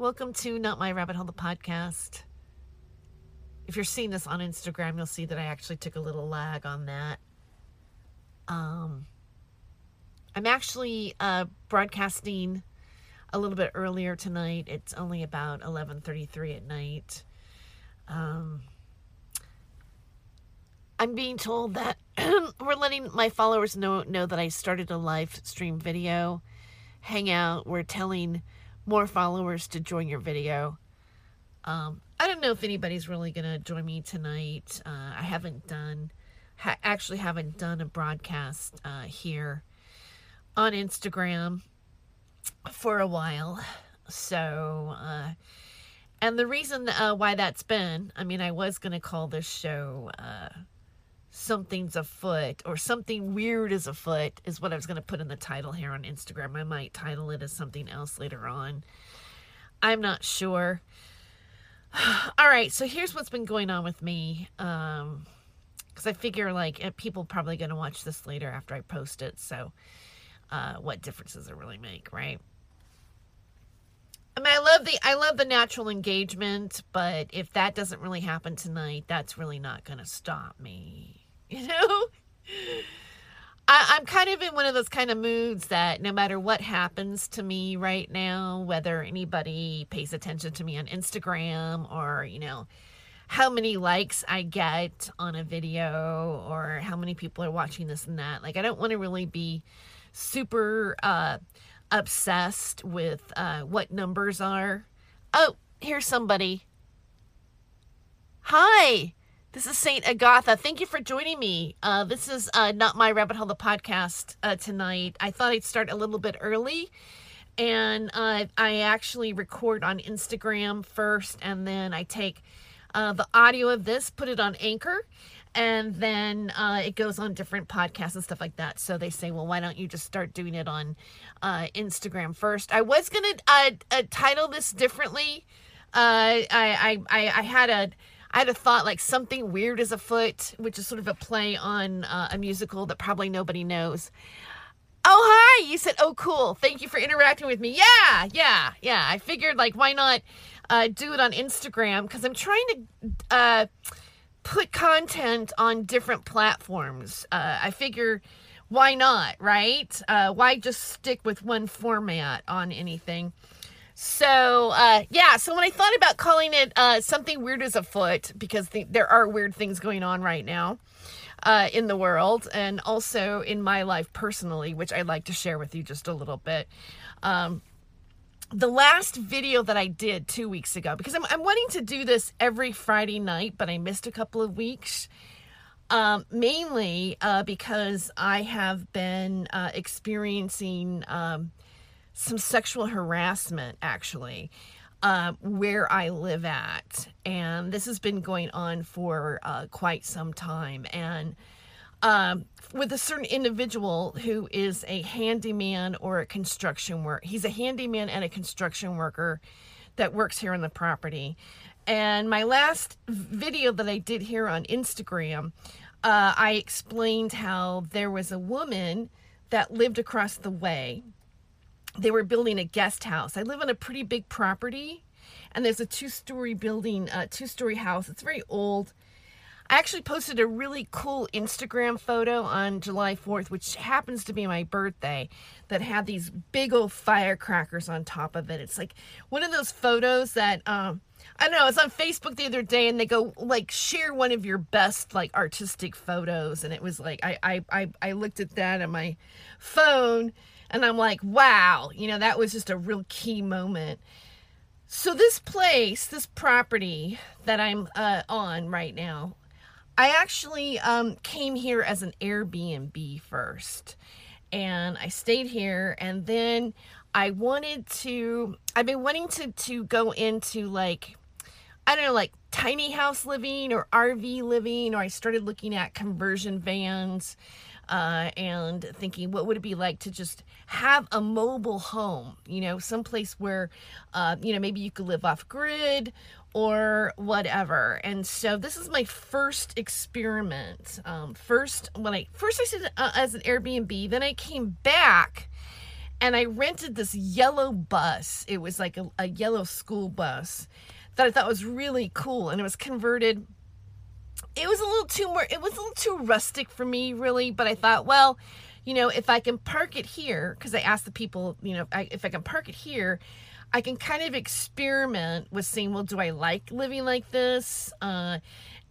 Welcome to Not My Rabbit Hole, the podcast. If you're seeing this on Instagram, you'll see that I actually took a little lag on that. Um, I'm actually uh, broadcasting a little bit earlier tonight. It's only about 11:33 at night. Um, I'm being told that we're letting my followers know know that I started a live stream video hangout. We're telling more followers to join your video. Um, I don't know if anybody's really gonna join me tonight. Uh, I haven't done, ha- actually haven't done a broadcast uh, here on Instagram for a while. So, uh, and the reason uh, why that's been, I mean, I was gonna call this show uh, something's afoot or something weird is afoot is what I was going to put in the title here on Instagram. I might title it as something else later on. I'm not sure. All right, so here's what's been going on with me. Um, because I figure like eh, people probably going to watch this later after I post it. So, uh, what difference does it really make, right? I mean, I love the I love the natural engagement, but if that doesn't really happen tonight, that's really not going to stop me. You know, I, I'm kind of in one of those kind of moods that no matter what happens to me right now, whether anybody pays attention to me on Instagram or you know how many likes I get on a video or how many people are watching this and that, like I don't want to really be super. uh obsessed with uh, what numbers are. Oh, here's somebody. Hi, this is Saint Agatha. Thank you for joining me. Uh, this is uh, not my rabbit hole, the podcast uh, tonight. I thought I'd start a little bit early, and uh, I actually record on Instagram first, and then I take uh, the audio of this, put it on Anchor, and then uh, it goes on different podcasts and stuff like that. So they say, well, why don't you just start doing it on uh, Instagram first? I was gonna uh, uh title this differently. Uh, I, I I had a I had a thought like something weird is afoot, which is sort of a play on uh, a musical that probably nobody knows. Oh hi, you said oh cool. Thank you for interacting with me. Yeah, yeah, yeah. I figured like why not do it on Instagram because I'm trying to put content on different platforms. Uh, I figure, why not, right? Uh, why just stick with one format on anything? So, uh, yeah, so when I thought about calling it uh, Something Weird is Afoot, because th- there are weird things going on right now uh, in the world and also in my life personally, which I'd like to share with you just a little bit. Um, the last video that I did two weeks ago, because I'm, I'm wanting to do this every Friday night, but I missed a couple of weeks. Um, mainly uh, because I have been uh, experiencing um, some sexual harassment actually uh, where I live at. And this has been going on for uh, quite some time. And um, with a certain individual who is a handyman or a construction worker. He's a handyman and a construction worker that works here on the property. And my last video that I did here on Instagram, uh, I explained how there was a woman that lived across the way. They were building a guest house. I live on a pretty big property, and there's a two story building, a uh, two story house. It's very old I actually posted a really cool Instagram photo on July 4th, which happens to be my birthday, that had these big old firecrackers on top of it. It's like one of those photos that, um, I don't know, it's on Facebook the other day and they go, like, share one of your best, like, artistic photos. And it was like, I, I, I, I looked at that on my phone and I'm like, wow, you know, that was just a real key moment. So this place, this property that I'm uh, on right now, I actually um, came here as an Airbnb first, and I stayed here, and then I wanted to. I've been wanting to to go into like I don't know, like tiny house living or RV living, or I started looking at conversion vans. Uh, and thinking what would it be like to just have a mobile home you know someplace where uh, you know maybe you could live off grid or whatever. And so this is my first experiment. Um, first, when I first I said uh, as an Airbnb, then I came back and I rented this yellow bus. It was like a, a yellow school bus that I thought was really cool, and it was converted. It was a little too more. It was a little too rustic for me, really. But I thought, well, you know, if I can park it here, because I asked the people, you know, I, if I can park it here, I can kind of experiment with seeing, well, do I like living like this? Uh,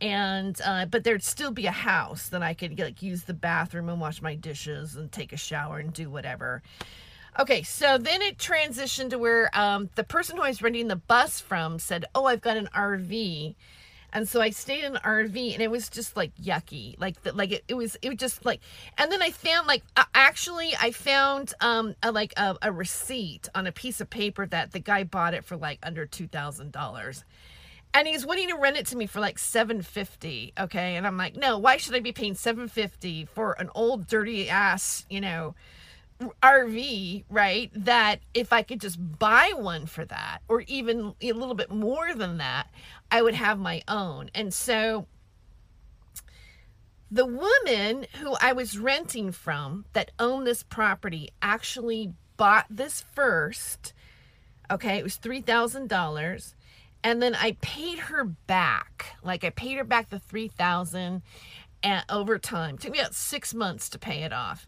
and uh, but there'd still be a house that I could like use the bathroom and wash my dishes and take a shower and do whatever. Okay, so then it transitioned to where um, the person who I was renting the bus from said, "Oh, I've got an RV." And so I stayed in an RV and it was just like yucky. Like the, like it, it was it was just like and then I found like actually I found um a, like a, a receipt on a piece of paper that the guy bought it for like under $2,000 and he's wanting to rent it to me for like 750 okay and i'm like no why should i be paying 750 for an old dirty ass you know rv right that if i could just buy one for that or even a little bit more than that i would have my own and so the woman who i was renting from that owned this property actually bought this first okay it was $3000 and then I paid her back. Like I paid her back the three thousand and over time. It took me about six months to pay it off.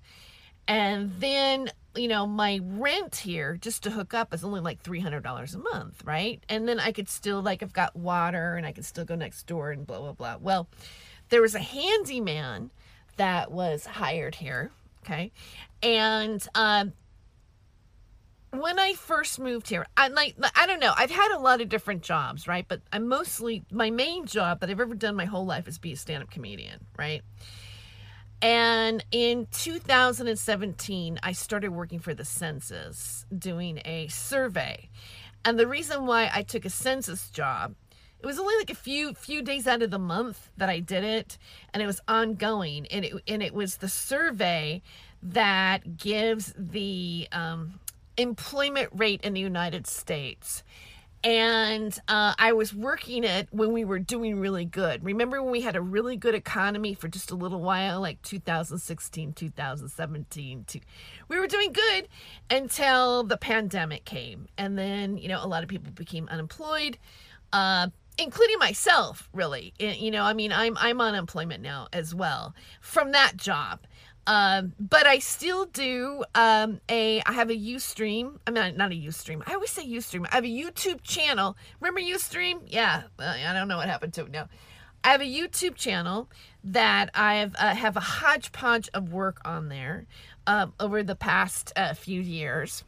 And then, you know, my rent here just to hook up is only like $300 a month, right? And then I could still, like, I've got water and I could still go next door and blah, blah, blah. Well, there was a handyman that was hired here, okay? And um, when I first moved here, I like I don't know, I've had a lot of different jobs, right? But I'm mostly my main job that I've ever done my whole life is be a stand-up comedian, right? And in 2017, I started working for the census doing a survey. And the reason why I took a census job, it was only like a few few days out of the month that I did it, and it was ongoing. And it and it was the survey that gives the um, employment rate in the United States. And uh, I was working it when we were doing really good. Remember when we had a really good economy for just a little while, like 2016, 2017? we were doing good until the pandemic came. And then, you know, a lot of people became unemployed. Uh, including myself really you know i mean i'm i'm on unemployment now as well from that job um, but I still do um, a. I have a UStream. I mean, not a UStream. I always say UStream. I have a YouTube channel. Remember UStream? Yeah. I don't know what happened to it now. I have a YouTube channel that I've uh, have a hodgepodge of work on there um, over the past uh, few years,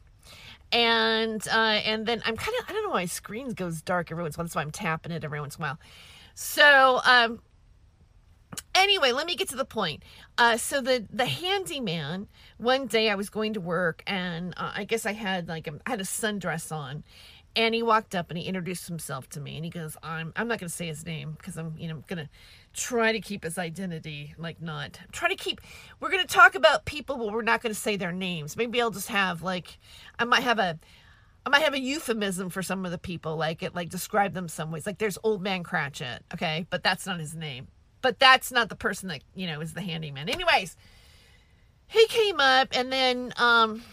and uh, and then I'm kind of I don't know why screen goes dark every once in a while. That's why I'm tapping it every once in a while. So um, anyway, let me get to the point. Uh, so the the handyman, one day I was going to work, and uh, I guess I had like a, I had a sundress on, and he walked up and he introduced himself to me, and he goes, "I'm I'm not going to say his name because I'm you know going to try to keep his identity like not try to keep. We're going to talk about people, but we're not going to say their names. Maybe I'll just have like I might have a I might have a euphemism for some of the people, like it, like describe them some ways. Like there's Old Man Cratchit, okay, but that's not his name but that's not the person that you know is the handyman. Anyways he came up and then um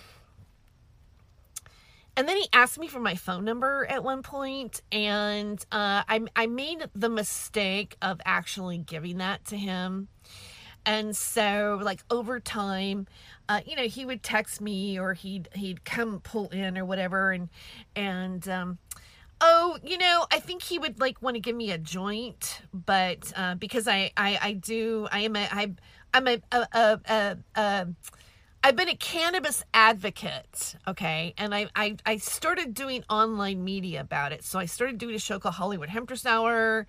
and then he asked me for my phone number at one point and uh, I, I made the mistake of actually giving that to him. And so like over time uh, you know he would text me or he'd he'd come pull in or whatever and and um, Oh, you know, I think he would like want to give me a joint, but uh, because I, I, I do, I am a, I, I'm a, a, a, a, a I've been a cannabis advocate, okay, and I, I I started doing online media about it. So I started doing a show called Hollywood Hempress Hour,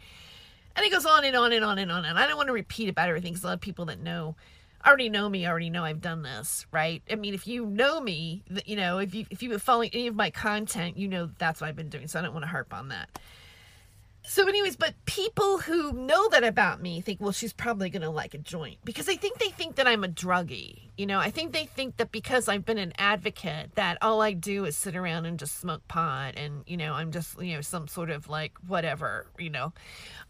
and it goes on and on and on and on. And I don't want to repeat about everything because a lot of people that know already know me already know I've done this, right? I mean, if you know me, you know, if you if you've been following any of my content, you know that's what I've been doing. So I don't want to harp on that. So, anyways, but people who know that about me think, well, she's probably going to like a joint because I think they think that I'm a druggie. You know, I think they think that because I've been an advocate, that all I do is sit around and just smoke pot and, you know, I'm just, you know, some sort of like whatever, you know.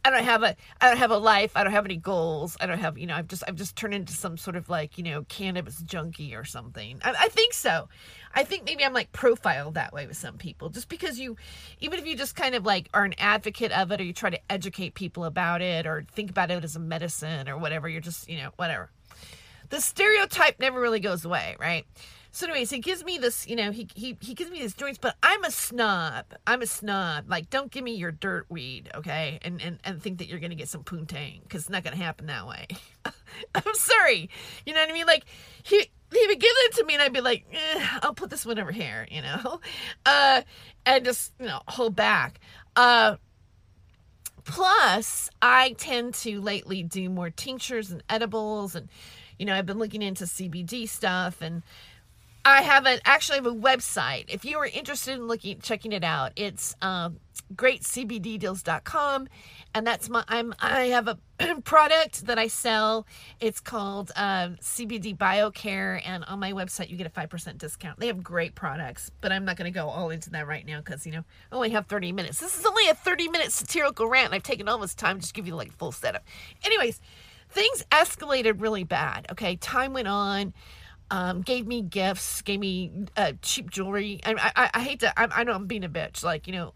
I don't have a I don't have a life. I don't have any goals. I don't have you know. I've just I've just turned into some sort of like you know cannabis junkie or something. I, I think so. I think maybe I'm like profiled that way with some people, just because you, even if you just kind of like are an advocate of it, or you try to educate people about it, or think about it as a medicine or whatever. You're just you know whatever. The stereotype never really goes away, right? So, anyways, he gives me this, you know, he he he gives me these joints, but I'm a snob. I'm a snob. Like, don't give me your dirt weed, okay? And and and think that you're gonna get some poontang, because it's not gonna happen that way. I'm sorry. You know what I mean? Like, he he would give it to me, and I'd be like, eh, I'll put this one over here, you know, uh, and just you know hold back. Uh, plus, I tend to lately do more tinctures and edibles, and you know, I've been looking into CBD stuff and I have an actually have a website. If you are interested in looking checking it out, it's um, greatcbddeals.com and that's my I'm I have a product that I sell. It's called um, CBD BioCare and on my website you get a 5% discount. They have great products, but I'm not going to go all into that right now cuz you know, I only have 30 minutes. This is only a 30 minute satirical rant I've taken all this time to just give you like full setup. Anyways, things escalated really bad. Okay, time went on um, gave me gifts, gave me uh, cheap jewelry. I, I, I hate to, I, I know I'm being a bitch, like, you know,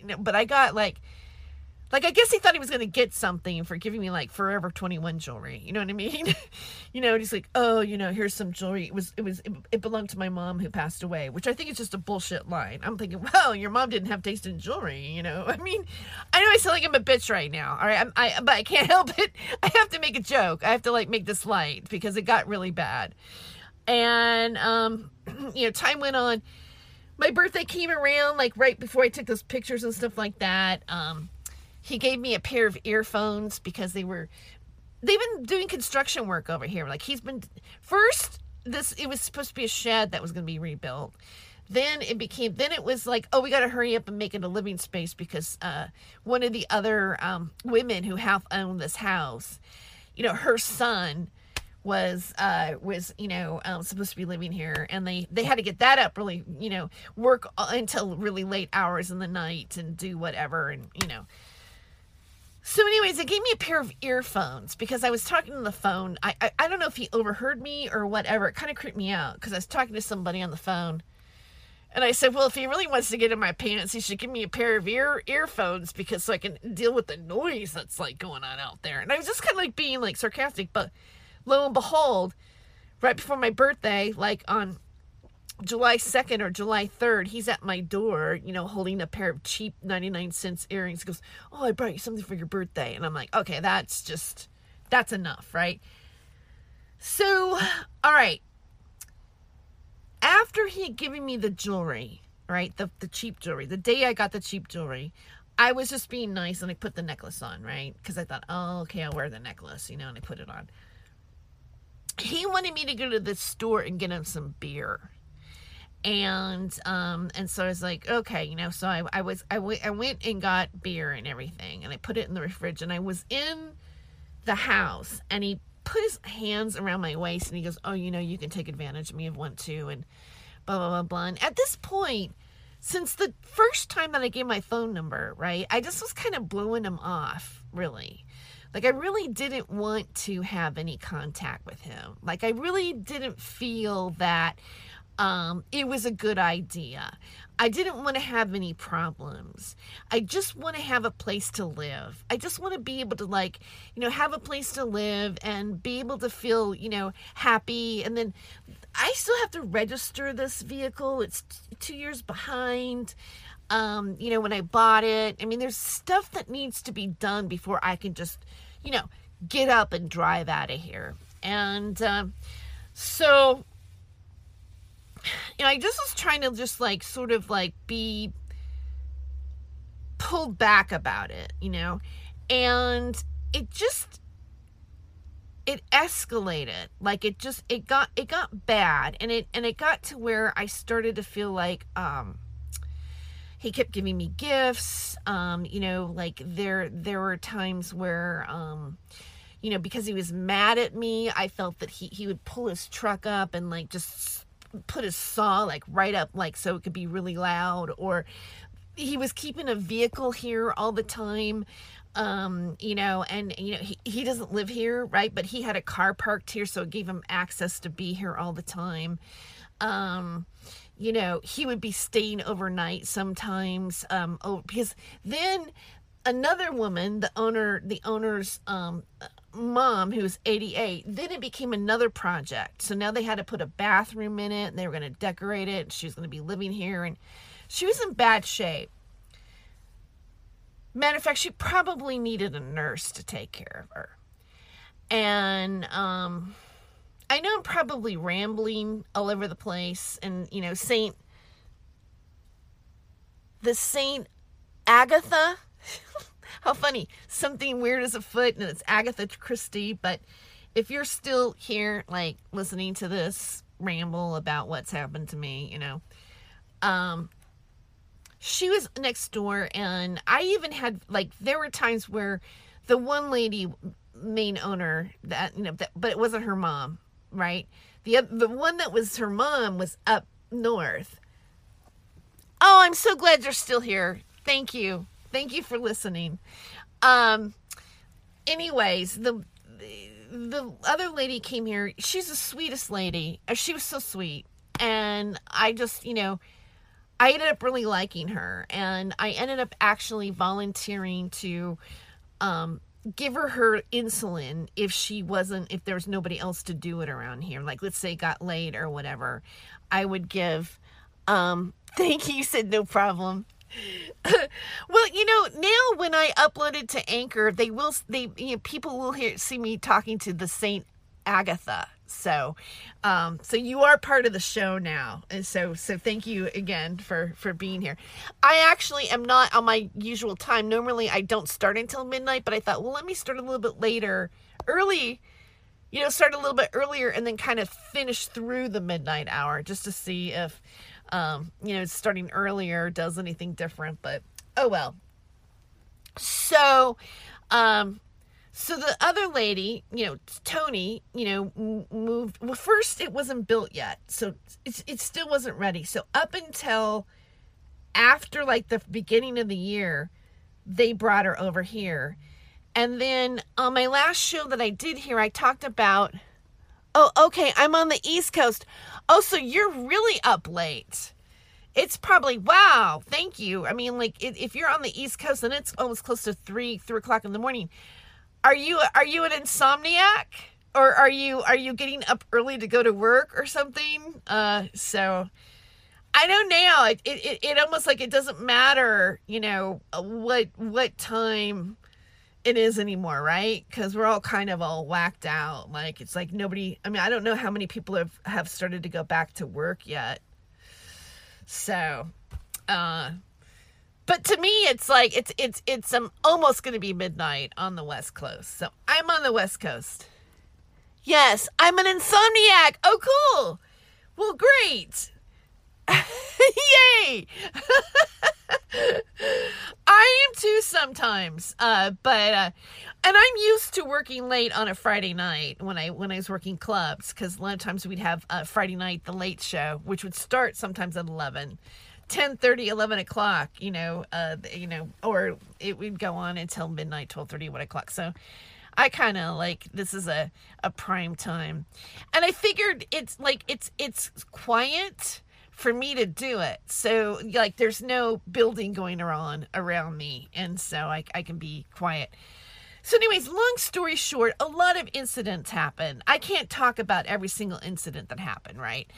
you know, but I got like, like, I guess he thought he was going to get something for giving me like Forever 21 jewelry. You know what I mean? you know, and he's like, oh, you know, here's some jewelry. It was, it was, it, it, belonged to my mom who passed away, which I think is just a bullshit line. I'm thinking, well, your mom didn't have taste in jewelry. You know, I mean, I know I sound like I'm a bitch right now. All right. I'm, I, but I can't help it. I have to make a joke. I have to like make this light because it got really bad. And, um, you know, time went on. My birthday came around, like right before I took those pictures and stuff like that. Um, he gave me a pair of earphones because they were, they've been doing construction work over here. Like he's been, first, this, it was supposed to be a shed that was going to be rebuilt then it became then it was like oh we got to hurry up and make it a living space because uh, one of the other um, women who half owned this house you know her son was uh was you know um, supposed to be living here and they they had to get that up really you know work until really late hours in the night and do whatever and you know. So anyways they gave me a pair of earphones because i was talking on the phone. I i, I don't know if he overheard me or whatever. It kind of creeped me out because i was talking to somebody on the phone. And I said, well, if he really wants to get in my pants, he should give me a pair of ear earphones because so I can deal with the noise that's like going on out there. And I was just kind of like being like sarcastic, but lo and behold, right before my birthday, like on July 2nd or July 3rd, he's at my door, you know, holding a pair of cheap 99 cents earrings. He goes, Oh, I brought you something for your birthday. And I'm like, Okay, that's just, that's enough, right? So, all right. After he had given me the jewelry, right, the, the cheap jewelry, the day I got the cheap jewelry, I was just being nice and I put the necklace on, right? Because I thought, oh, okay, I'll wear the necklace, you know, and I put it on he wanted me to go to the store and get him some beer. And um and so I was like okay you know so I, I was I, w- I went and got beer and everything and I put it in the fridge and I was in the house and he put his hands around my waist and he goes oh you know you can take advantage of me if you want to and blah blah blah blah. And at this point since the first time that I gave my phone number right I just was kind of blowing him off really like, I really didn't want to have any contact with him. Like, I really didn't feel that um, it was a good idea. I didn't want to have any problems. I just want to have a place to live. I just want to be able to, like, you know, have a place to live and be able to feel, you know, happy. And then I still have to register this vehicle, it's two years behind um, you know, when I bought it. I mean, there's stuff that needs to be done before I can just, you know, get up and drive out of here. And um, so, you know, I just was trying to just like sort of like be pulled back about it, you know, and it just it escalated like it just it got it got bad and it and it got to where i started to feel like um he kept giving me gifts. Um, you know, like there there were times where um, you know, because he was mad at me, I felt that he he would pull his truck up and like just put his saw like right up like so it could be really loud or he was keeping a vehicle here all the time um you know and you know he, he doesn't live here right but he had a car parked here so it gave him access to be here all the time um you know, he would be staying overnight sometimes. Um, oh, because then another woman, the owner, the owner's um, mom, who was 88, then it became another project. So now they had to put a bathroom in it, and they were going to decorate it. And she was going to be living here, and she was in bad shape. Matter of fact, she probably needed a nurse to take care of her. And um, I know I'm probably rambling all over the place, and you know, Saint, the Saint Agatha. How funny! Something weird is afoot, and it's Agatha Christie. But if you're still here, like listening to this ramble about what's happened to me, you know, um, she was next door, and I even had like there were times where the one lady main owner that you know that, but it wasn't her mom right? The the one that was her mom was up north. Oh, I'm so glad you're still here. Thank you. Thank you for listening. Um anyways, the the other lady came here. She's the sweetest lady. Uh, she was so sweet. And I just, you know, I ended up really liking her and I ended up actually volunteering to um give her her insulin if she wasn't if there was nobody else to do it around here. Like let's say got late or whatever. I would give um thank you said no problem. Well you know now when i upload it to anchor they will they you know, people will hear see me talking to the saint agatha so um so you are part of the show now. And so so thank you again for for being here. I actually am not on my usual time. Normally i don't start until midnight but i thought well let me start a little bit later. Early you know start a little bit earlier and then kind of finish through the midnight hour just to see if um you know starting earlier does anything different but oh well. So um so the other lady, you know, Tony, you know, moved. Well, first it wasn't built yet, so it it still wasn't ready. So up until after like the beginning of the year, they brought her over here, and then on my last show that I did here, I talked about. Oh, okay, I'm on the East Coast. Oh, so you're really up late. It's probably wow. Thank you. I mean, like if you're on the East Coast, and it's almost close to three, three o'clock in the morning are you are you an insomniac? Or are you are you getting up early to go to work or something? Uh so i know now it, it, it almost like it doesn't matter you know what what time it is anymore right? Because we're all kind of all whacked out. Like it's like nobody i mean i don't know how many people have have started to go back to work yet. So uh but to me it's like it's it's it's um almost going to be midnight on the west coast. So i'm on the west coast. Yes i'm an insomniac. Oh cool. Well great. Yay. I am too sometimes uh but uh and i'm used to working late on a friday night when i when i was working clubs because a lot of times we'd have uh, friday night the late show which would start sometimes at 11 10 30 11 o'clock you know uh you know or it would go on until midnight 12 30 1 o'clock. So i kind of like this is a a prime time. And i figured it's like it's it's quiet for me to do it. So like there's no building going on around me. And so i, I can be quiet so, anyways, long story short, a lot of incidents happen. I can't talk about every single incident that happened, right?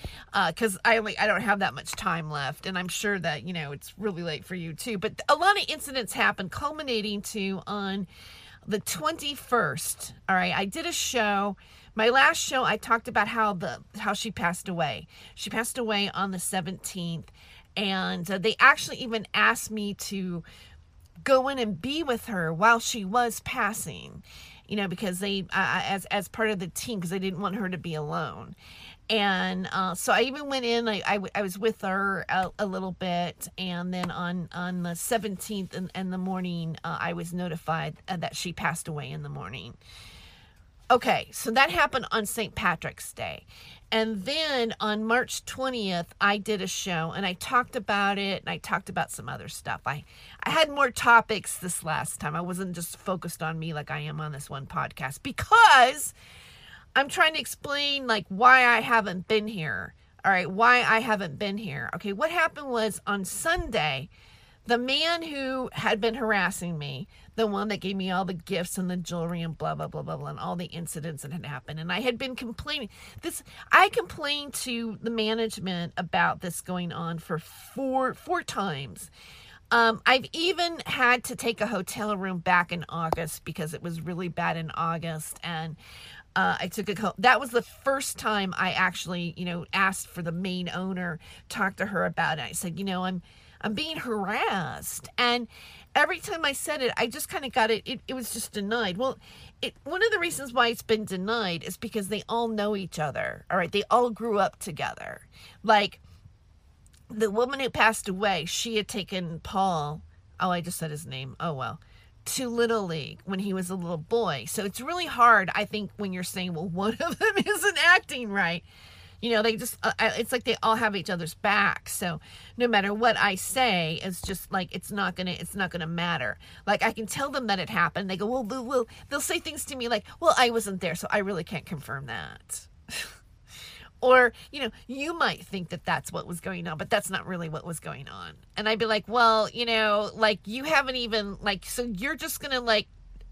Because uh, I only I don't have that much time left, and I'm sure that you know it's really late for you too. But a lot of incidents happen, culminating to on the 21st. All right, I did a show. My last show, I talked about how the how she passed away. She passed away on the 17th, and uh, they actually even asked me to go in and be with her while she was passing you know because they uh, as as part of the team because they didn't want her to be alone and uh, so I even went in. I, I, was with her a, a, little bit, and then on on the seventeenth in, in, the morning, uh, I was notified uh, that she passed away in the morning. Okay, so that happened on St. Patrick's Day. And then on March 20th, I did a show and I talked about it and I talked about some other stuff. I, I had more topics this last time. I wasn't just focused on me like I am on this one podcast because I'm trying to explain like why I haven't been here. All right, why I haven't been here. Okay, what happened was on Sunday, the man who had been harassing me, the one that gave me all the gifts and the jewelry and blah blah blah blah blah and all the incidents that had happened and i had been complaining this i complained to the management about this going on for four four times um, I've even had to take a hotel room back in August because it was really bad in August, and uh, I took a call. that was the first time I actually, you know, asked for the main owner, talked to her about it. I said, you know, I'm I'm being harassed, and every time I said it, I just kind of got it, it. It was just denied. Well, it one of the reasons why it's been denied is because they all know each other. All right, they all grew up together. Like the woman who passed away, she had taken Paul. Oh, I just said his name. Oh well to Little League when he was a little boy. So it's really hard, I think, when you're saying, well, one of them isn't acting right you know they just uh, it's like they all have each other's back so no matter what i say it's just like it's not gonna it's not gonna matter. Like i can tell them that it happened. They go well they'll, they'll, they'll say things to me like well i wasn't there so i really can't confirm that. Or you know you might think that that's what was going on but that's not really what was going on. And i'd be like well you know like you haven't even like so you're just gonna like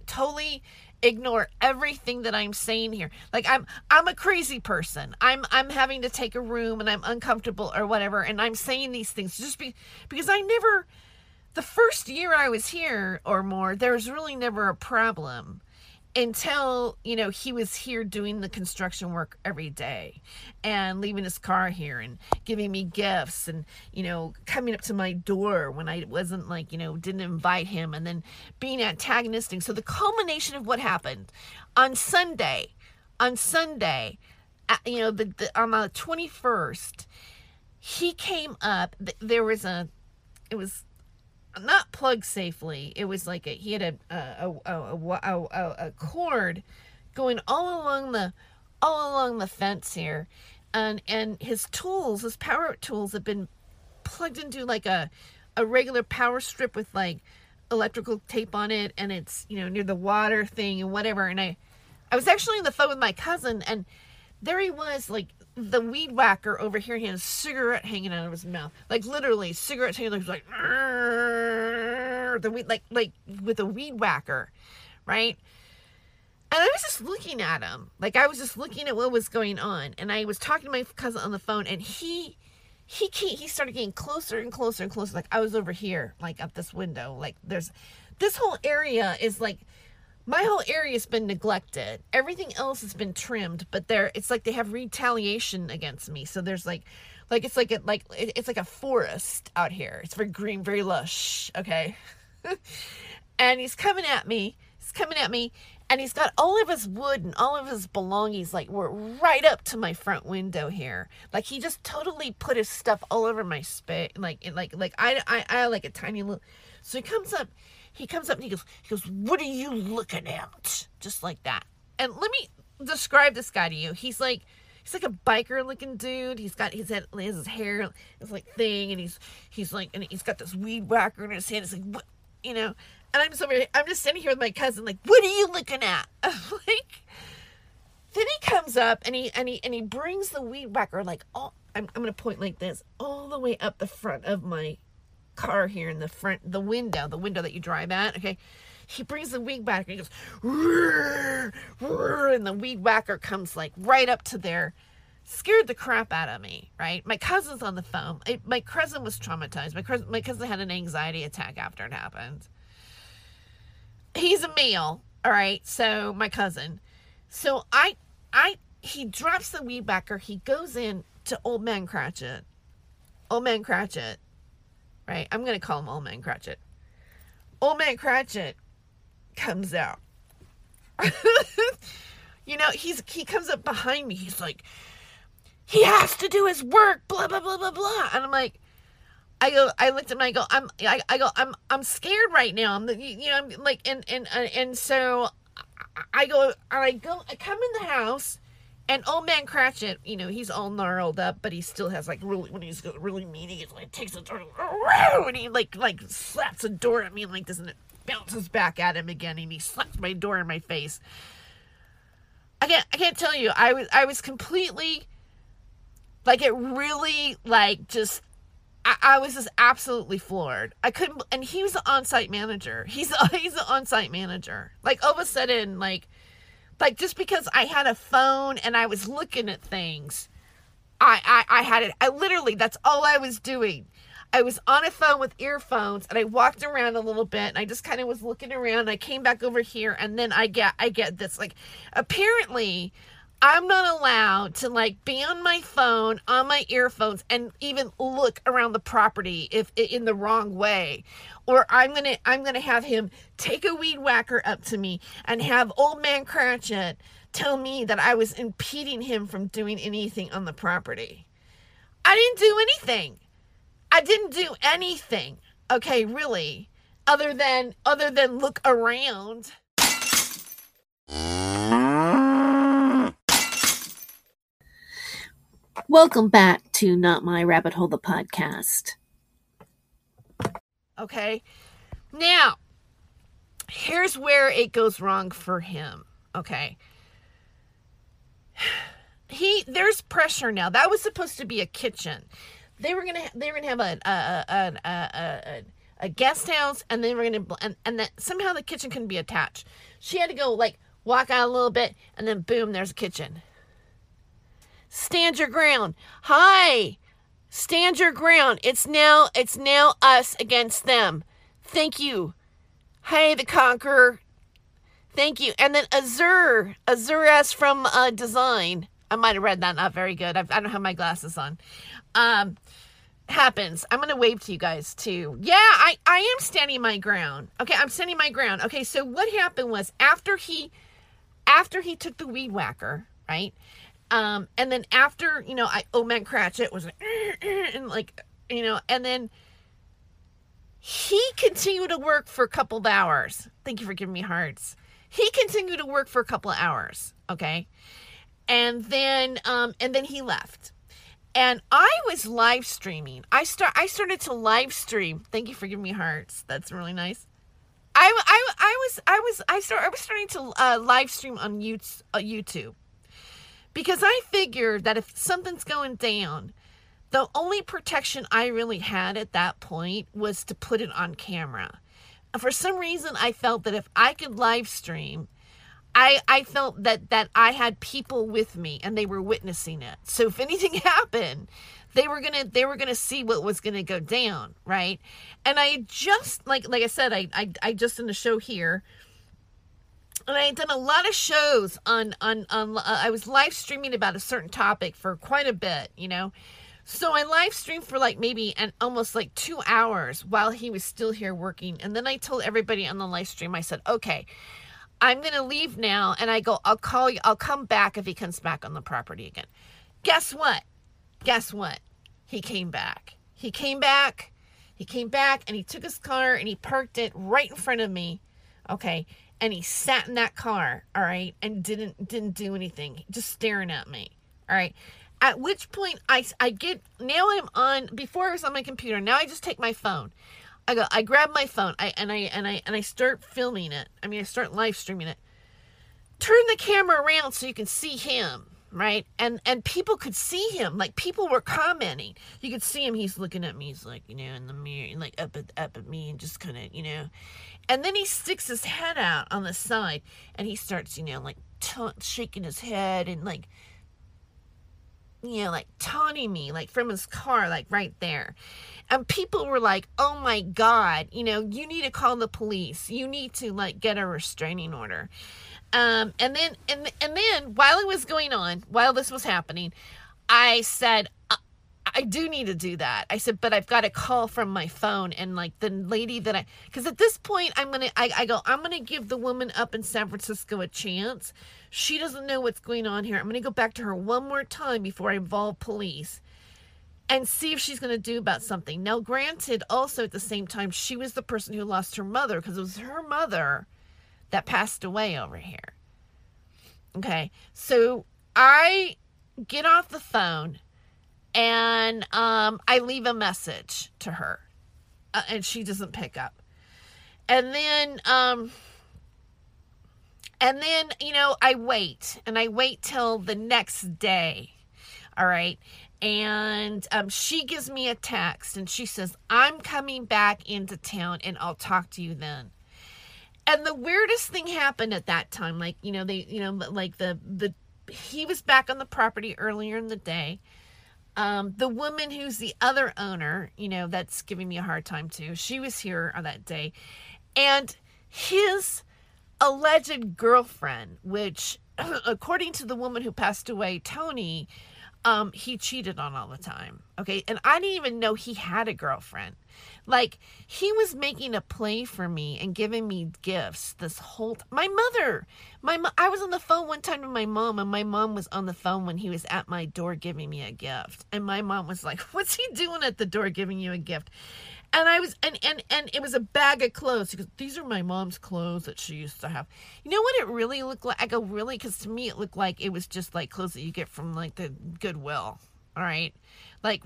totally ignore everything that I'm saying here. Like I'm I'm a crazy person. I'm I'm having to take a room and I'm uncomfortable or whatever and I'm saying these things just be, because I never the first year I was here or more there was really never a problem until you know he was here doing the construction work every day and leaving his car here and giving me gifts and you know coming up to my door when i wasn't like you know didn't invite him and then being antagonistic. So the culmination of what happened on sunday on sunday you know the, the on the 21st he came up. There was a it was not plugged safely. It was like a, he had a a, a, a, a, a cord going all along the all along the fence here, and and his tools, his power tools, have been plugged into like a a regular power strip with like electrical tape on it, and it's you know near the water thing and whatever. And I I was actually on the phone with my cousin, and there he was like the weed whacker over here. He had a cigarette hanging out of his mouth, like literally cigarette hanging. He was like the weed, like like with a weed whacker, right? And I was just looking at him, like I was just looking at what was going on, and I was talking to my cousin on the phone, and he he came, he started getting closer and closer and closer. Like I was over here, like up this window. Like there's this whole area is like my whole area has been neglected. Everything else has been trimmed, but there it's like they have retaliation against me. So there's like like it's like a like it's like a forest out here. It's very green, very lush, okay? and he's coming at me. He's coming at me and he's got all of his wood and all of his belongings like were right up to my front window here like he just totally put his stuff all over my space like like like I, I i like a tiny little so he comes up he comes up and he goes, he goes, what are you looking at? Just like that. And let me describe this guy to you. He's like, he's like a biker looking dude. He's got his head, his hair, his like thing, and he's he's like, and he's got this weed whacker in his hand. It's like, what, you know? And I'm over I'm just sitting here with my cousin, like, what are you looking at? like, then he comes up and he and he and he brings the weed whacker like all. I'm I'm gonna point like this all the way up the front of my car here in the front, the window, the window that you drive at. Okay. He brings the weed whacker and he goes, rrr, rrr, and the weed whacker comes like right up to there. Scared the crap out of me, right? My cousin's on the phone. I, my cousin was traumatized. My cousin, my cousin had an anxiety attack after it happened. He's a male, all right. So my cousin, so I, I, he drops the weed whacker. He goes in to Old Man Cratchit. Old Man Cratchit right? I'm going to call him Old Man Cratchit. Old Man Cratchit comes out. you know, he's he comes up behind me. He's like, he has to do his work, blah, blah, blah, blah, blah. And I'm like, I go, I looked at him, I go, I'm, I, I go, I'm, I'm scared right now. I'm, you, know, I'm like, and, and, and so I go, I go, I come in the house and old man Cratchit, you know, he's all gnarled up, but he still has like really when he's really mean, he like takes a door and he like like slaps a door at me like this, and it bounces back at him again and he slaps my door in my face. I can't I can't tell you. I was I was completely like it really like just I, I was just absolutely floored. I couldn't and he was the on-site manager. He's he's the on-site manager. Like all of a sudden like like just because I had a phone and I was looking at things, I, I, I had it. I literally, that's all I was doing. I was on a phone with earphones and I walked around a little bit and I just kind of was looking around. I came back over here and then I get I get this like apparently I'm not allowed to like be on my phone, on my earphones, and even look around the property if in the wrong way. Or I'm gonna I'm gonna have him take a weed whacker up to me and have old man Cratchit tell me that I was impeding him from doing anything on the property. I didn't do anything. I didn't do anything. Okay, really. Other than other than look around. Welcome back to Not My Rabbit Hole, the podcast. Okay, now here's where it goes wrong for him. Okay, he there's pressure now. That was supposed to be a kitchen. They were gonna they were gonna have a a a a, a, guest house, and they were gonna and and that somehow the kitchen couldn't be attached. She had to go like walk out a little bit, and then boom, there's a kitchen. Stand your ground. Hi. Stand your ground. It's now it's now us against them. Thank you. Hey, the conqueror. Thank you. And then Azur, Azur S from uh, Design. I might have read that. Not very good. I've, I do not have my glasses on. Um, happens. I'm gonna wave to you guys too. Yeah, I I am standing my ground. Okay, I'm standing my ground. Okay, so what happened was after he after he took the weed whacker, right? Um, and then after, you know, I oh man Cratchit was like, and like, you know, and then he continued to work for a couple of hours. Thank you for giving me hearts. He continued to work for a couple of hours, okay? And then um and then he left. And I was live streaming. I start I started to live stream. Thank you for giving me hearts. That's really nice. I, I, I was I was I start I was starting to uh, live stream on YouTube because I figured that if something's going down, the only protection I really had at that point was to put it on camera. For some reason, I felt that if I could live stream, I, I felt that that I had people with me and they were witnessing it. So if anything happened, they were gonna they were gonna see what was gonna go down, right? And I just like like I said, I I, I just in the show here and I had done a lot of shows on on on. Uh, I was live streaming about a certain topic for quite a bit, you know. So I live streamed for like maybe and almost like two hours while he was still here working, and then I told everybody on the live stream. I said, "Okay, I'm gonna leave now," and I go, "I'll call you. I'll come back if he comes back on the property again." Guess what? Guess what? He came back. He came back. He came back and he took his car and he parked it right in front of me. Okay and he sat in that car, all right, and didn't didn't do anything, just staring at me, all right. At which point I I get now I'm on before I was on my computer. Now I just take my phone. I go I grab my phone. I and I and I and I start filming it. I mean I start live streaming it. Turn the camera around so you can see him, right? And and people could see him. Like people were commenting. You could see him. He's looking at me. He's like you know in the mirror and like up at up at me and just kind of you know and then he sticks his head out on the side and he starts, you know, like t- shaking his head and like, you know, like taunting me, like from his car, like right there. And people were like, oh my God, you know, you need to call the police. You need to like get a restraining order. Um, and then, and, and then while it was going on, while this was happening, I said, uh, I do need to do that. I said, but I've got a call from my phone and like the lady that I, because at this point I'm gonna, I, I go, I'm gonna give the woman up in San Francisco a chance. She doesn't know what's going on here. I'm gonna go back to her one more time before I involve police and see if she's gonna do about something. Now, granted, also at the same time, she was the person who lost her mother because it was her mother that passed away over here. Okay, so I get off the phone and um, I leave a message to her, uh, and she doesn't pick up. And then, um, and then you know, I wait, and I wait till the next day. All right, and um, she gives me a text, and she says, "I'm coming back into town, and I'll talk to you then." And the weirdest thing happened at that time, like you know, they, you know, like the the he was back on the property earlier in the day um, the woman who's the other owner, you know, that's giving me a hard time too, she was here on that day. And his alleged girlfriend, which, according to the woman who passed away, Tony, um, he cheated on all the time. Okay. And I didn't even know he had a girlfriend. Like he was making a play for me and giving me gifts this whole t- my mother my mo- I was on the phone one time with my mom and my mom was on the phone when he was at my door giving me a gift and my mom was like what's he doing at the door giving you a gift and I was and and and it was a bag of clothes because these are my mom's clothes that she used to have. You know what it really looked like? I go really because to me it looked like it was just like clothes that you get from like the Goodwill. All right, like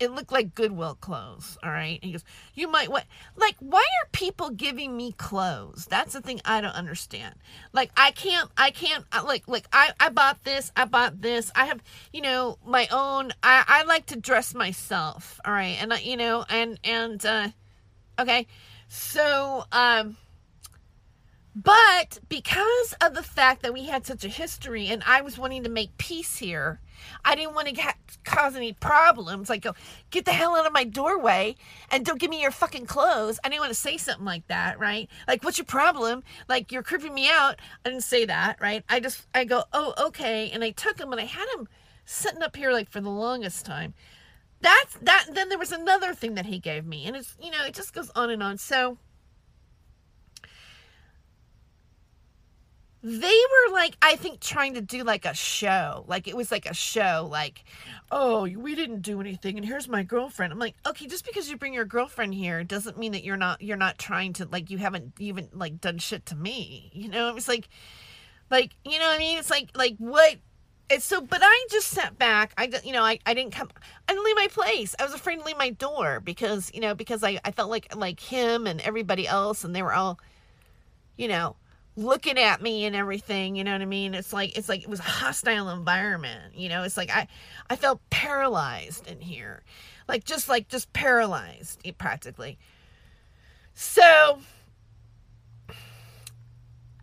it looked like Goodwill clothes. All right. And he goes, You might what like why are people giving me clothes? That's the thing I don't understand. Like I can't I can't like like I, I bought this, I bought this. I have, you know, my own I, I like to dress myself. All right. And I you know, and and uh okay. So um but because of the fact that we had such a history and I was wanting to make peace here, I didn't want to get, cause any problems. Like, go, get the hell out of my doorway and don't give me your fucking clothes. I didn't want to say something like that, right? Like, what's your problem? Like, you're creeping me out. I didn't say that, right? I just, I go, oh, okay. And I took him and I had him sitting up here like for the longest time. That's that. Then there was another thing that he gave me, and it's, you know, it just goes on and on. So, they were like i think trying to do like a show. Like it was like a show like oh we didn't do anything and here's my girlfriend. I'm like okay just because you bring your girlfriend here doesn't mean that you're not you're not trying to like you haven't even like done shit to me. You know it was like like you know what i mean? It's like like what it's so but i just sat back. I you know i, I didn't come i didn't leave my place. I was afraid to leave my door because you know because i i felt like like him and everybody else and they were all you know looking at me and everything you know what i mean? It's like it's like it was a hostile environment you know? It's like i i felt paralyzed in here. Like just like just paralyzed eh, practically. So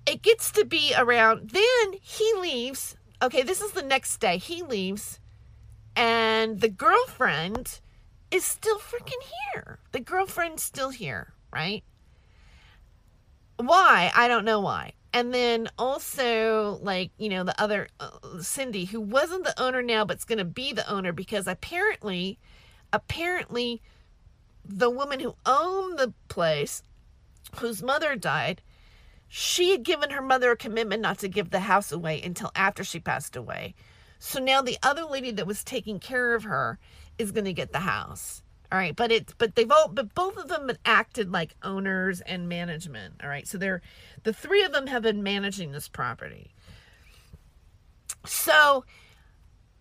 it gets to be around then he leaves. Okay this is the next day. He leaves and the girlfriend is still freaking here. The girlfriend's still here right why? I don't know why. And then also like you know the other uh, cindy who wasn't the owner now but's going to be the owner because apparently apparently the woman who owned the place whose mother died she had given her mother a commitment not to give the house away until after she passed away. So now the other lady that was taking care of her is going to get the house all right, but it's but they've all but both of them acted like owners and management. All right, so they're the three of them have been managing this property. So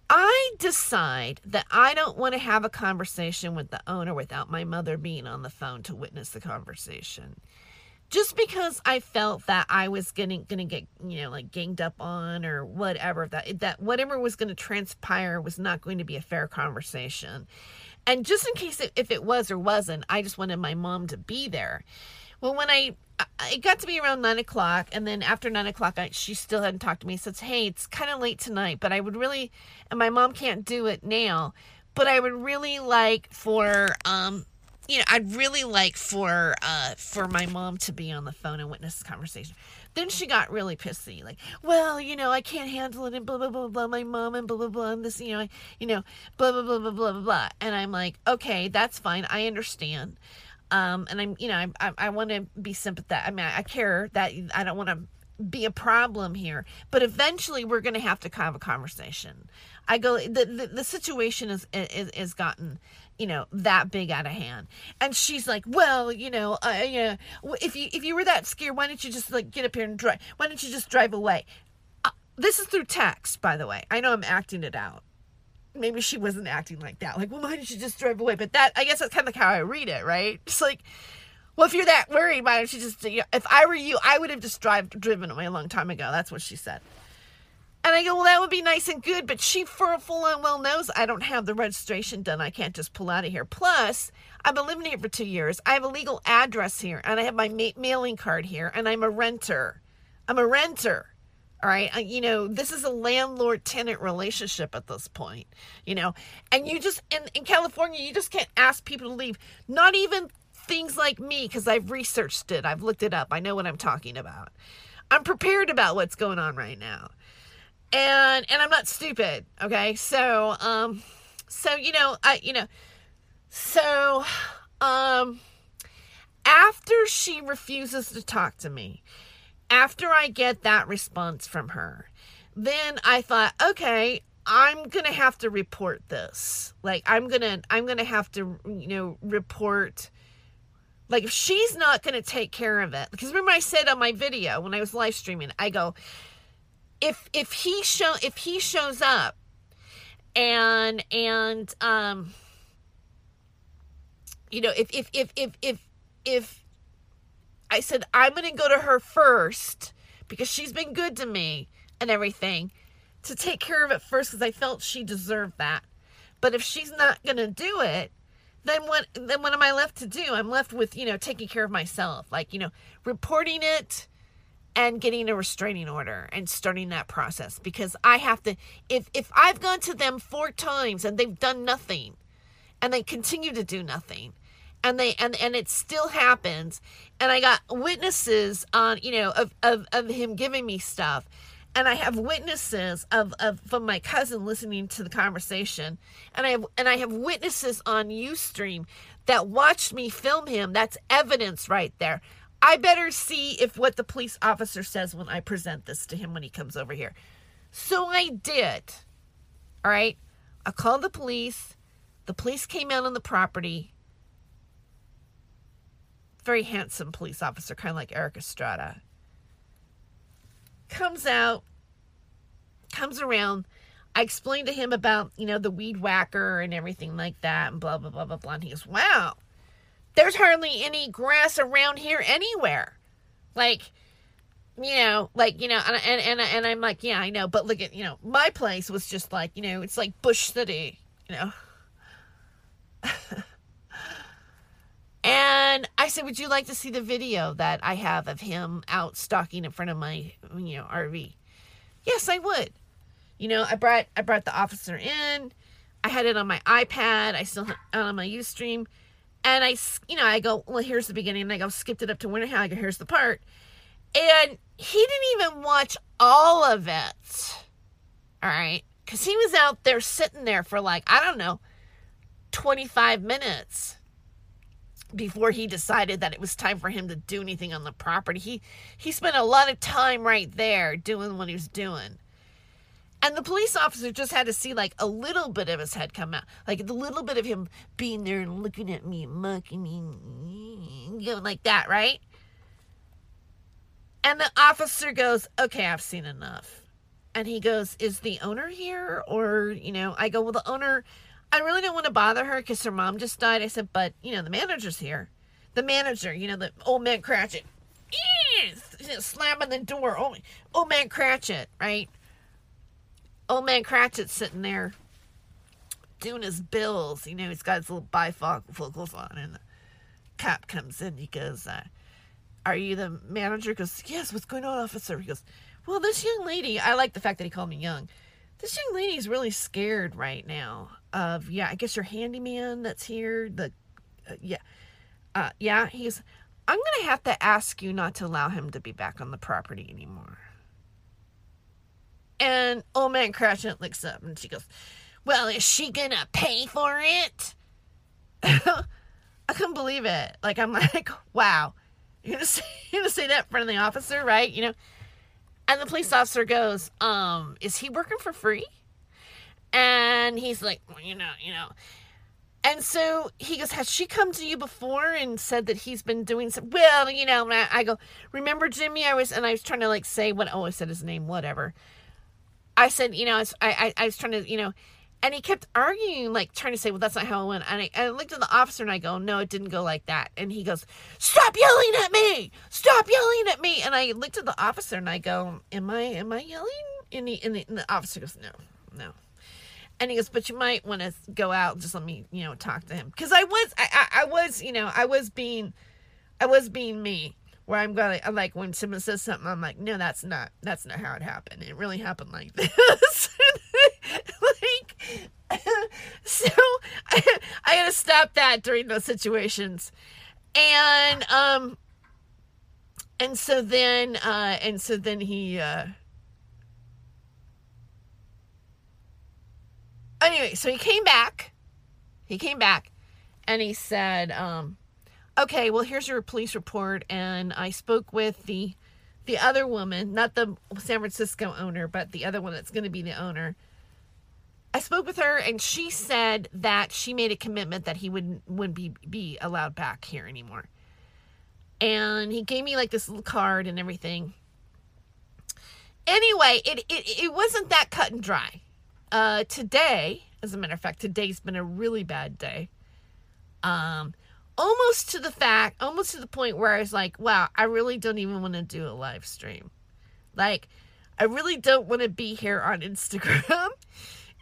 I decide that I don't want to have a conversation with the owner without my mother being on the phone to witness the conversation. Just because I felt that I was getting gonna get you know like ganged up on or whatever that that whatever was to transpire was not going to be a fair conversation and just in case it, if it was or wasn't, I just wanted my mom to be there. Well, when I it got to be around nine o'clock, and then after nine o'clock, I, she still hadn't talked to me. Says, "Hey, it's kind of late tonight, but I would really, and my mom can't do it now, but I would really like for um, you know, I'd really like for uh for my mom to be on the phone and witness this conversation." Then she got really pissy, like, well, you know, I can't handle it, and blah blah blah blah. My mom and blah blah blah, and this, you know, I, you know, blah blah blah blah blah blah. And I'm like, okay, that's fine. I understand. Um, and I'm, you know, I I, I want to be sympathetic. I mean, I, I care that I don't want to be a problem here but eventually we're going to have to have a conversation i go the, the, the situation is, is is gotten you know that big out of hand. And she's like well you know uh, if you if you were that scared why don't you just like get up here and drive why don't you just drive away? Uh, this is through text by the way. I know i'm acting it out. Maybe she wasn't acting like that. Like well why don't you just drive away? But that i guess that's kind of like how i read it right? It's like well, if you're that worried, why don't you just, you know, if I were you, I would have just drive, driven away a long time ago. That's what she said. And I go, well, that would be nice and good, but she for a full on well knows I don't have the registration done. I can't just pull out of here. Plus, I've been living here for two years. I have a legal address here, and I have my ma- mailing card here, and I'm a renter. I'm a renter. All right. I, you know, this is a landlord tenant relationship at this point, you know, and you just, in, in California, you just can't ask people to leave, not even things like me because I've researched it, I've looked it up, I know what I'm talking about. I'm prepared about what's going on right now. And and I'm not stupid, okay? So um so you know, I you know so um after she refuses to talk to me, after I get that response from her, then I thought, okay, I'm to have to report this. Like I'm to I'm to have to you know report like if she's not to take care of it, because remember I said on my video when I was live streaming, I go, if if he show if he shows up and and um you know if if if if if if I said I'm going to go to her first because she's been good to me and everything to take care of it first because I felt she deserved that. But if she's not going to do it, then what then what am I left to do? I'm left with, you know, taking care of myself, like, you know, reporting it and getting a restraining order and starting that process because I have to if if I've gone to them four times and they've done nothing and they continue to do nothing and they and and it still happens and I got witnesses on, you know, of of, of him giving me stuff and I have witnesses of, of from my cousin listening to the conversation, and I have and I have witnesses on UStream that watched me film him. That's evidence right there. I better see if what the police officer says when I present this to him when he comes over here. So I did. All right. I called the police. The police came out on the property. Very handsome police officer, kind of like Erik Estrada comes out, comes around. I explained to him about, you know, the weed whacker and everything like that and blah, blah, blah, blah, blah. And he goes, wow, there's hardly any grass around here anywhere. Like, you know, like, you know, and, and, and, and I'm like, yeah, I know. But look at, you know, my place was just like, you know, it's like Bush City, you know. And I said, Would you like to see the video that I have of him out stalking in front of my you know RV? Yes, I would. You know, I brought I brought the officer in. I had it on my iPad. I still had it on my Ustream. And I, you know, I go, well, here's the beginning. And I go, skipped it up to Winter Hill. I go, here's the part. And he didn't even watch all of it. All right. Because he was out there sitting there for like, I don't know, 25 minutes before he decided that it was time for him to do anything on the property. He he spent a lot of time right there doing what he was doing. And the police officer just had to see like a little bit of his head come out. Like the little bit of him being there and looking at me and mocking me going like that, right? And the officer goes, Okay, I've seen enough. And he goes, Is the owner here? Or, you know, I go, Well, the owner I really don't want to bother her because her mom just died. I said, but you know, the manager's here. The manager, you know, the old man Cratchit. Slamming the door. Old, old man Cratchit, right? Old man Cratchit's sitting there doing his bills. You know, he's got his little bifocals on, and the cop comes in. He goes, uh, Are you the manager? He goes, Yes, what's going on, officer? He goes, Well, this young lady, I like the fact that he called me young. This young lady is really scared right now of yeah i guess your handyman that's here the uh, yeah uh, yeah he's I'm to have to ask you not to allow him to be back on the property anymore. And old man Cratchit looks up and she goes, Well, is she to pay for it? I couldn't believe it. Like, I'm like, wow. You're to say, you're gonna say that in front of the officer, right? You know? And the police officer goes, um, is he working for free? And he's like, well, you know, you know. And so he goes, Has she come to you before and said that he's been doing some? Well, you know, I go, Remember Jimmy? I was, and I was trying to like say what, oh, I said his name, whatever. I said, you know, I, I, I was trying to, you know, and he kept arguing, like trying to say, well, that's not how it went. And I, I looked at the officer and I go, no, it didn't go like that. And he goes, stop yelling at me, stop yelling at me. And I looked at the officer and I go, am I, am I yelling? And, he, and, the, and the officer goes, no, no. And he goes, but you might want to go out and just let me, you know, talk to him. Cause I was, I, I, I was, you know, I was being, I was being me where I'm going to, like when someone says something, I'm like, no, that's not, that's not how it happened. It really happened like this. like, so I, I to stop that during those situations. And, um, and so then, uh, and so then he, uh, anyway, so he came back. He came back and he said, um, okay, well, here's your police report. And I spoke with the, the other woman, not the San Francisco owner, but the other one that's going to be the owner. I spoke with her and she said that she made a commitment that he wouldn't wouldn't be, be allowed back here anymore. And he gave me like this little card and everything. Anyway, it, it, it wasn't that cut and dry. Uh, today, as a matter of fact, today's been a really bad day. Um, almost to the fact, almost to the point where I was like, wow, I really don't even want to do a live stream. Like, I really don't want to be here on Instagram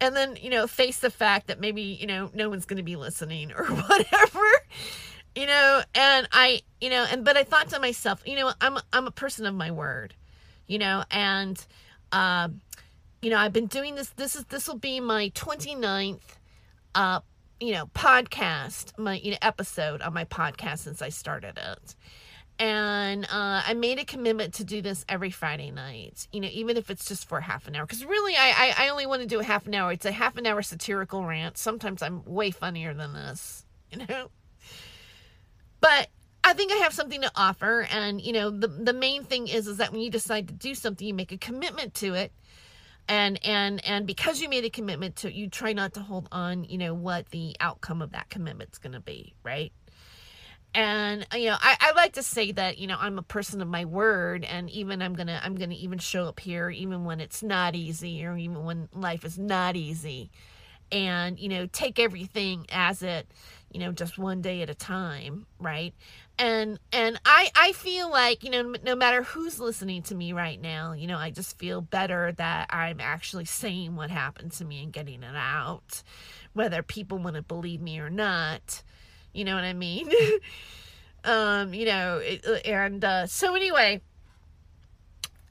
and then, you know, face the fact that maybe, you know, no one's going to be listening or whatever. You know, and I, you know, and but I thought to myself, you know, I'm I'm a person of my word. You know, and um you know, I've been doing this this is this will be my 29th uh you know, podcast, my you know, episode on my podcast since I started it. And uh, I made a commitment to do this every Friday night, you know, even if it's just for half an hour. Because really, I, I, I only want to do a half an hour. It's a half an hour satirical rant. Sometimes I'm way funnier than this, you know. But I think I have something to offer, and you know, the the main thing is is that when you decide to do something, you make a commitment to it and and and because you made a commitment to you try not to hold on you know what the outcome of that commitment's going to be right? And uh, you know I, I like to say that you know i'm a person of my word and even i'm gonna i'm gonna even show up here even when it's not easy or even when life is not easy. And you know take everything as it you know just one day at a time right and and i i feel like you know no matter who's listening to me right now you know i just feel better that i'm actually saying what happened to me and getting it out whether people want to believe me or not you know what i mean? Um you know it, uh, and uh so anyway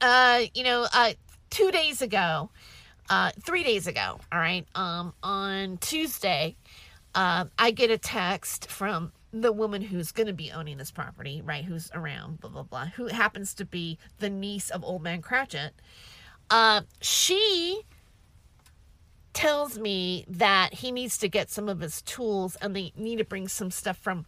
uh you know uh two days ago uh three days ago all right um on tuesday uh, I get a text from the woman who's going to be owning this property, right? Who's around, blah, blah, blah, who happens to be the niece of Old Man Cratchit. Uh, she tells me that he needs to get some of his tools and they need to bring some stuff from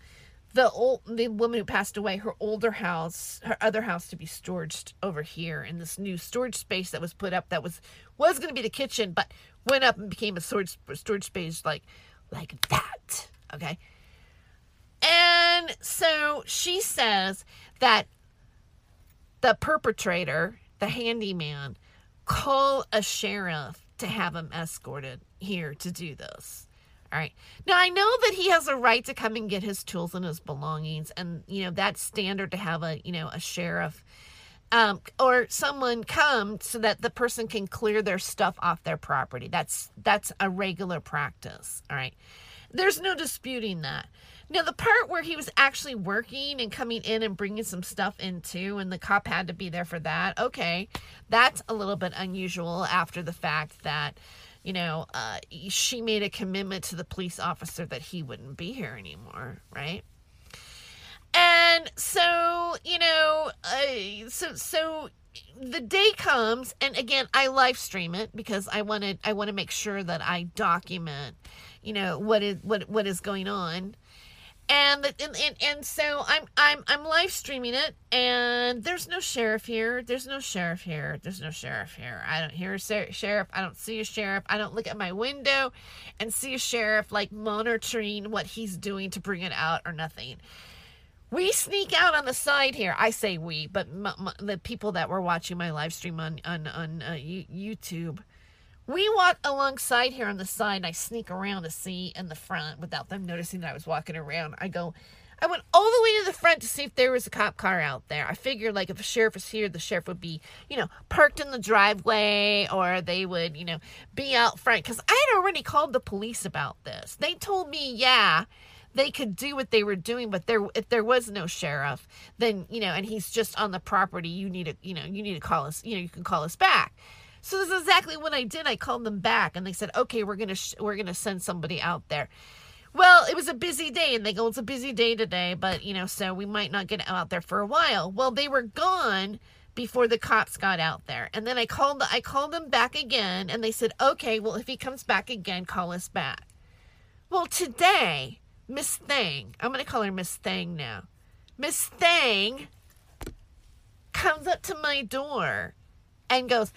the old the woman who passed away her older house her other house to be stored over here in this new storage space that was put up that was was going to be the kitchen but went up and became a storage storage space like like that okay and so she says that the perpetrator, the handyman, call a sheriff to have him escorted here to do this. All right. Now I know that he has a right to come and get his tools and his belongings, and you know that's standard to have a you know a sheriff um, or someone come so that the person can clear their stuff off their property. That's that's a regular practice. All right. There's no disputing that. Now, the part where he was actually working and coming in and bringing some stuff in too, and the cop had to be there for that, okay, that's a little bit unusual after the fact that, you know, uh, she made a commitment to the police officer that he wouldn't be here anymore, right? And so, you know, uh, so so the day comes and again I live stream it because I wanted I want to make sure that I document, you know, what is what what is going on and, and and and so I'm I'm I'm live streaming it, and there's no sheriff here. There's no sheriff here. There's no sheriff here. I don't hear a sheriff. I don't see a sheriff. I don't look at my window and see a sheriff like monitoring what he's doing to bring it out or nothing. We sneak out on the side here. I say we, but the people that were watching my live stream on on on uh, YouTube we walk alongside here on the side. I sneak around to see in the front without them noticing that I was walking around. I go, I went all the way to the front to see if there was a cop car out there. I figured, like, if a sheriff was here, the sheriff would be, you know, parked in the driveway or they would, you know, be out front. Because I had already called the police about this. They told me, yeah, they could do what they were doing, but there, if there was no sheriff, then, you know, and he's just on the property, you need to, you know, you need to call us, you know, you can call us back. So this is exactly what I did. I called them back and they said, "Okay, we're going to sh- we're going to send somebody out there." Well, it was a busy day and they go, "It's a busy day today, but, you know, so we might not get out there for a while." Well, they were gone before the cops got out there. And then I called the, I called them back again and they said, "Okay, well, if he comes back again, call us back." Well, today, Miss Thang, I'm going to call her Miss Thang now. Miss Thang comes up to my door and goes,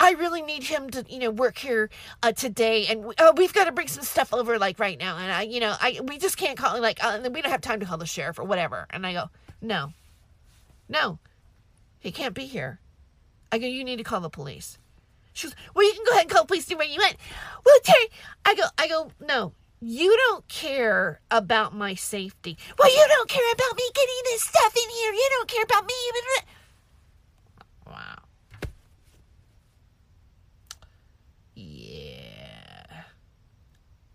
I really need him to, you know, work here uh, today, and we, oh, we've got to bring some stuff over like right now, and I, you know, I we just can't call like uh, we don't have time to call the sheriff or whatever. And I go, no, no, he can't be here. I go, you need to call the police. She goes, well, you can go ahead and call the police to where you went. Well, Terry, I go, I go, no, you don't care about my safety. Well, you don't care about me getting this stuff in here. You don't care about me. Wow.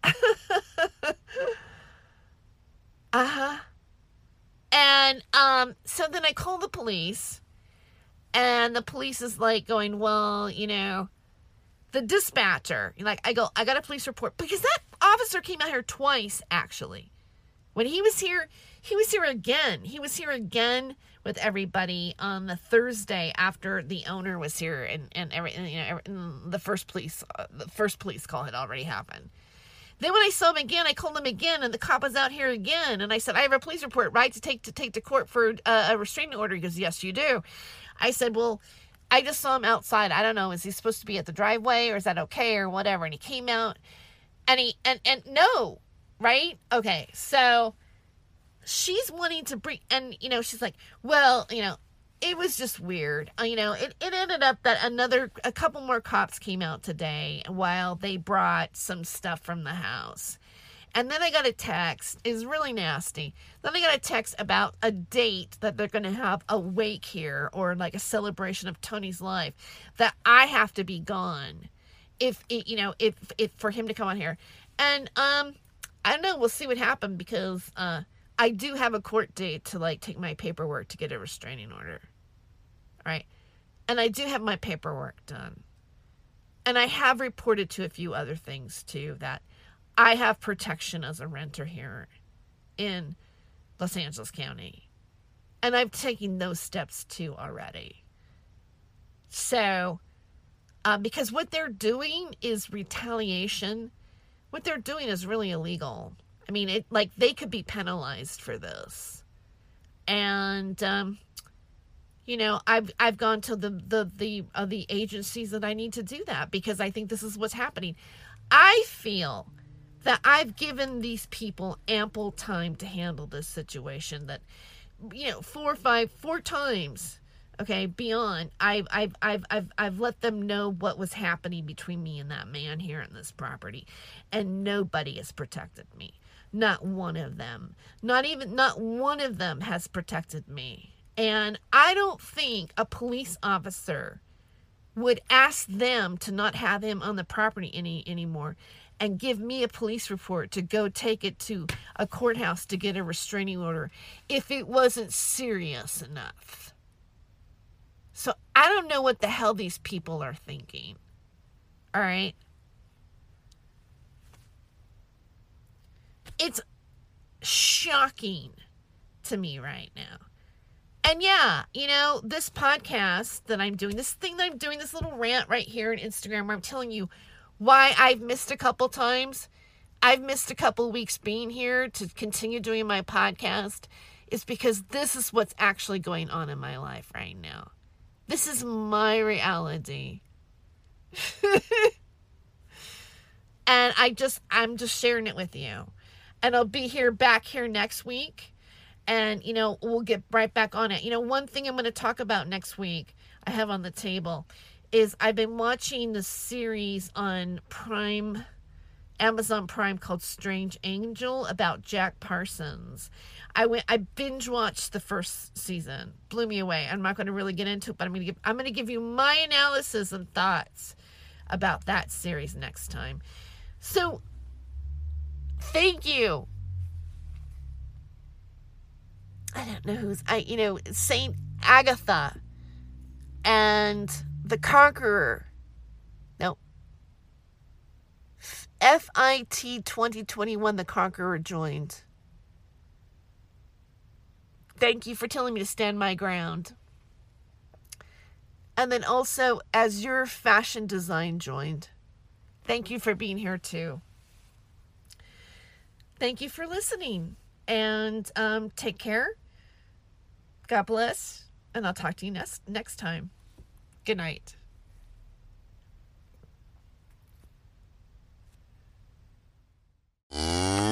uh-huh. And um so then I call the police and the police is like going, "Well, you know, the dispatcher." Like I go, "I got a police report because that officer came out here twice actually. When he was here, he was here again. He was here again with everybody on the Thursday after the owner was here and and every you know and the first police uh, the first police call had already happened. Then when I saw him again, I called him again, and the cop was out here again. And I said, "I have a police report, right, to take to take to court for uh, a restraining order." He goes, "Yes, you do." I said, "Well, I just saw him outside. I don't know. Is he supposed to be at the driveway, or is that okay, or whatever?" And he came out, and he and and no, right? Okay, so she's wanting to bring, and you know, she's like, well, you know, it was just weird. Uh, you know, it, it ended up that another, a couple more cops came out today while they brought some stuff from the house. And then I got a text, is really nasty. Then I got a text about a date that they're going to have a wake here or like a celebration of Tony's life that I have to be gone if it, you know, if, if for him to come on here. And, um, I don't know, we'll see what happened because, uh, I do have a court date to like take my paperwork to get a restraining order. Right? And I do have my paperwork done. And I have reported to a few other things too that I have protection as a renter here in Los Angeles County. And I've taken those steps too already. So, uh, because what they're doing is retaliation, what they're doing is really illegal. I mean, it like they could be penalized for this. And um, you know, I've I've gone to the the the uh, the agencies that I need to do that because I think this is what's happening. I feel that I've given these people ample time to handle this situation. That you know, four, five, four times okay beyond I've, I've i've i've i've let them know what was happening between me and that man here in this property and nobody has protected me not one of them. Not even, not one of them has protected me. And I don't think a police officer would ask them to not have him on the property any anymore and give me a police report to go take it to a courthouse to get a restraining order if it wasn't serious enough. So I don't know what the hell these people are thinking. All right. It's shocking to me right now. And yeah, you know, this podcast that I'm doing, this thing that I'm doing, this little rant right here on Instagram where I'm telling you why I've missed a couple times. I've missed a couple weeks being here to continue doing my podcast is because this is what's actually going on in my life right now. This is my reality. and I just I'm just sharing it with you. And I'll be here back here next week and you know, we'll get right back on it. You know, one thing I'm going to talk about next week I have on the table is I've been watching the series on Prime Amazon Prime called Strange Angel about Jack Parsons. I went I binge watched the first season. Blew me away. I'm not going to really get into it, but I'm going to give I'm going to give you my analysis and thoughts about that series next time. So thank you. I don't know who's I you know Saint Agatha and the Conqueror. No. FIT 2021 the Conqueror joined. Thank you for telling me to stand my ground. And then also, as your fashion design joined, thank you for being here too. Thank you for listening and um, take care. God bless. And I'll talk to you next, next time. Good night. Mm.